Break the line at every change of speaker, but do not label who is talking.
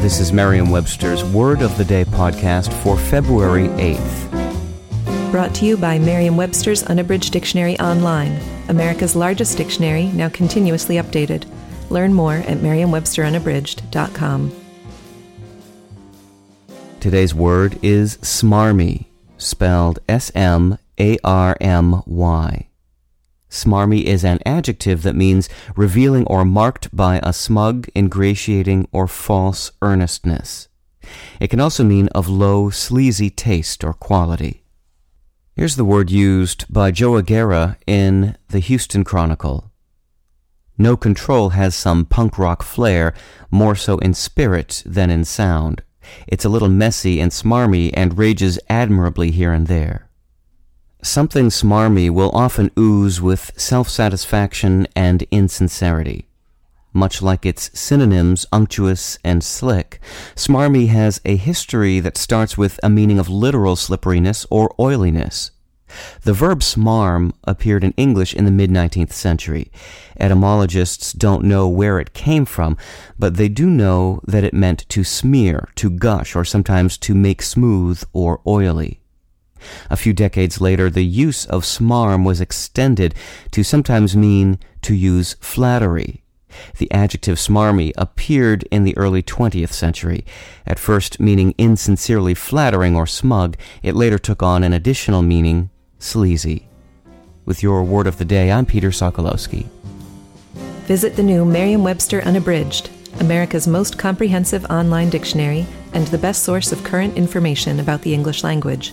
This is Merriam Webster's Word of the Day podcast for February 8th.
Brought to you by Merriam Webster's Unabridged Dictionary Online, America's largest dictionary, now continuously updated. Learn more at merriam-websterunabridged.com.
Today's word is smarmy, spelled S M A R M Y. Smarmy is an adjective that means revealing or marked by a smug, ingratiating, or false earnestness. It can also mean of low, sleazy taste or quality. Here's the word used by Joey Guerra in the Houston Chronicle. No Control has some punk rock flair, more so in spirit than in sound. It's a little messy and smarmy and rages admirably here and there. Something smarmy will often ooze with self-satisfaction and insincerity. Much like its synonyms, unctuous and slick, smarmy has a history that starts with a meaning of literal slipperiness or oiliness. The verb smarm appeared in English in the mid 19th century. Etymologists don't know where it came from, but they do know that it meant to smear, to gush, or sometimes to make smooth or oily. A few decades later, the use of smarm was extended to sometimes mean to use flattery. The adjective smarmy appeared in the early 20th century. At first meaning insincerely flattering or smug, it later took on an additional meaning, sleazy. With your word of the day, I'm Peter Sokolowski.
Visit the new Merriam Webster Unabridged, America's most comprehensive online dictionary and the best source of current information about the English language.